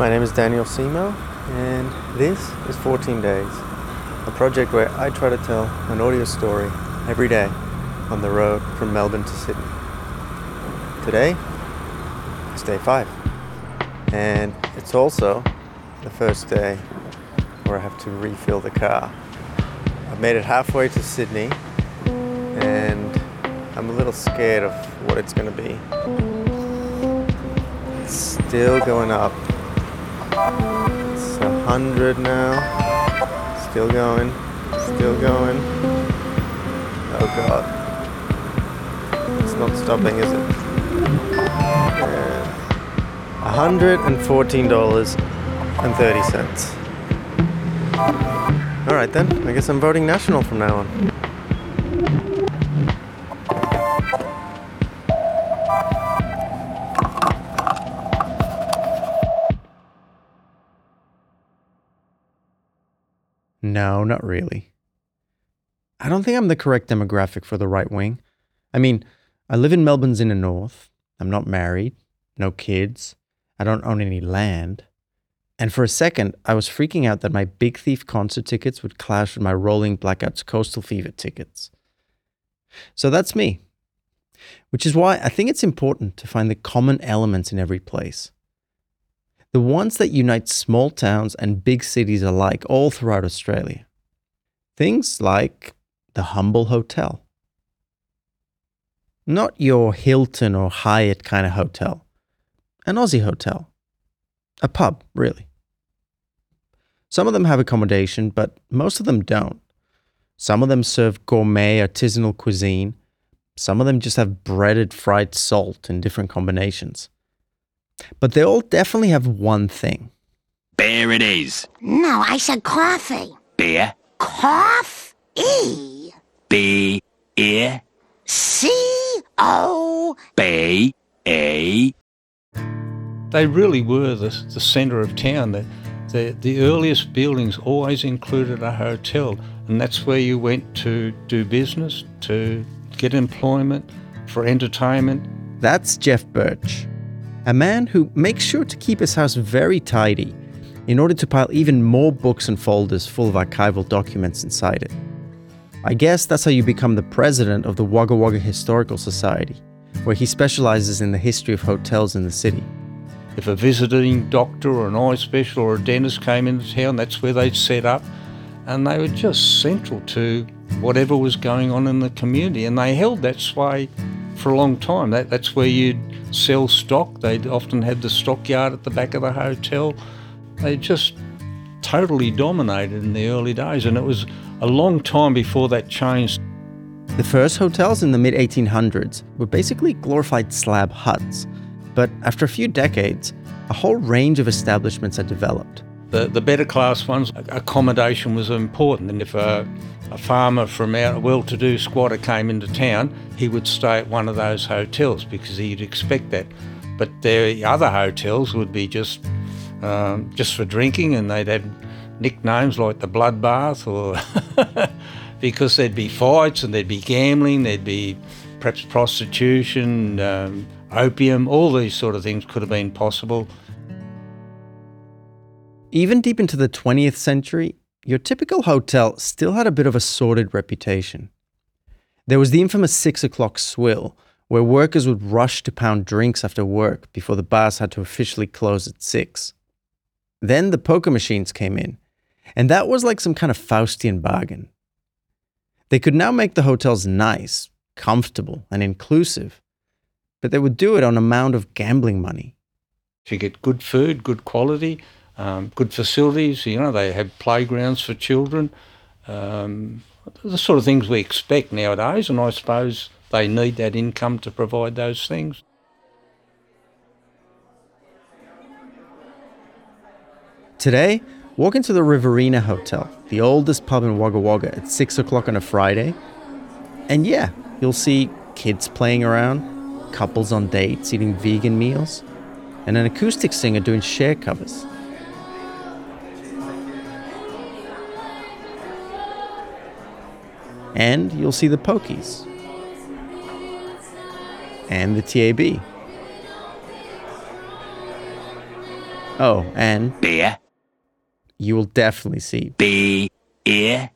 My name is Daniel Simo, and this is 14 Days, a project where I try to tell an audio story every day on the road from Melbourne to Sydney. Today, is day five, and it's also the first day where I have to refill the car. I've made it halfway to Sydney, and I'm a little scared of what it's going to be. It's still going up. It's a hundred now. Still going. Still going. Oh god. It's not stopping, is it? Yeah. $114.30. Alright then, I guess I'm voting national from now on. No, not really. I don't think I'm the correct demographic for the right wing. I mean, I live in Melbourne's inner north. I'm not married, no kids. I don't own any land. And for a second, I was freaking out that my Big Thief concert tickets would clash with my Rolling Blackouts Coastal Fever tickets. So that's me. Which is why I think it's important to find the common elements in every place. The ones that unite small towns and big cities alike all throughout Australia. Things like the humble hotel. Not your Hilton or Hyatt kind of hotel, an Aussie hotel. A pub, really. Some of them have accommodation, but most of them don't. Some of them serve gourmet artisanal cuisine. Some of them just have breaded fried salt in different combinations. But they all definitely have one thing. Beer it is. No, I said coffee. Beer. Cough E B. Ear. C O B. E. They really were the, the centre of town. The, the, the earliest buildings always included a hotel, and that's where you went to do business, to get employment, for entertainment. That's Jeff Birch, a man who makes sure to keep his house very tidy in order to pile even more books and folders full of archival documents inside it. I guess that's how you become the president of the Wagga Wagga Historical Society, where he specializes in the history of hotels in the city. If a visiting doctor or an eye specialist or a dentist came into town, that's where they'd set up. And they were just central to whatever was going on in the community. And they held that sway for a long time. That, that's where you'd sell stock. They'd often had the stockyard at the back of the hotel. They just totally dominated in the early days. And it was a long time before that changed. The first hotels in the mid 1800s were basically glorified slab huts, but after a few decades, a whole range of establishments had developed. The, the better class ones, accommodation was important. And if a, a farmer from out, a well to do squatter came into town, he would stay at one of those hotels because he'd expect that. But the other hotels would be just um, just for drinking, and they'd have nicknames like the Bloodbath, or because there'd be fights and there'd be gambling, there'd be perhaps prostitution, um, opium, all these sort of things could have been possible. Even deep into the 20th century, your typical hotel still had a bit of a sordid reputation. There was the infamous six o'clock swill, where workers would rush to pound drinks after work before the bars had to officially close at six. Then the poker machines came in, and that was like some kind of Faustian bargain. They could now make the hotels nice, comfortable, and inclusive, but they would do it on a mound of gambling money. You get good food, good quality, um, good facilities, you know, they have playgrounds for children, um, the sort of things we expect nowadays, and I suppose they need that income to provide those things. Today, walk into the Riverina Hotel, the oldest pub in Wagga Wagga, at 6 o'clock on a Friday. And yeah, you'll see kids playing around, couples on dates eating vegan meals, and an acoustic singer doing Cher covers. And you'll see the Pokies. And the TAB. Oh, and beer, you will definitely see B, ear,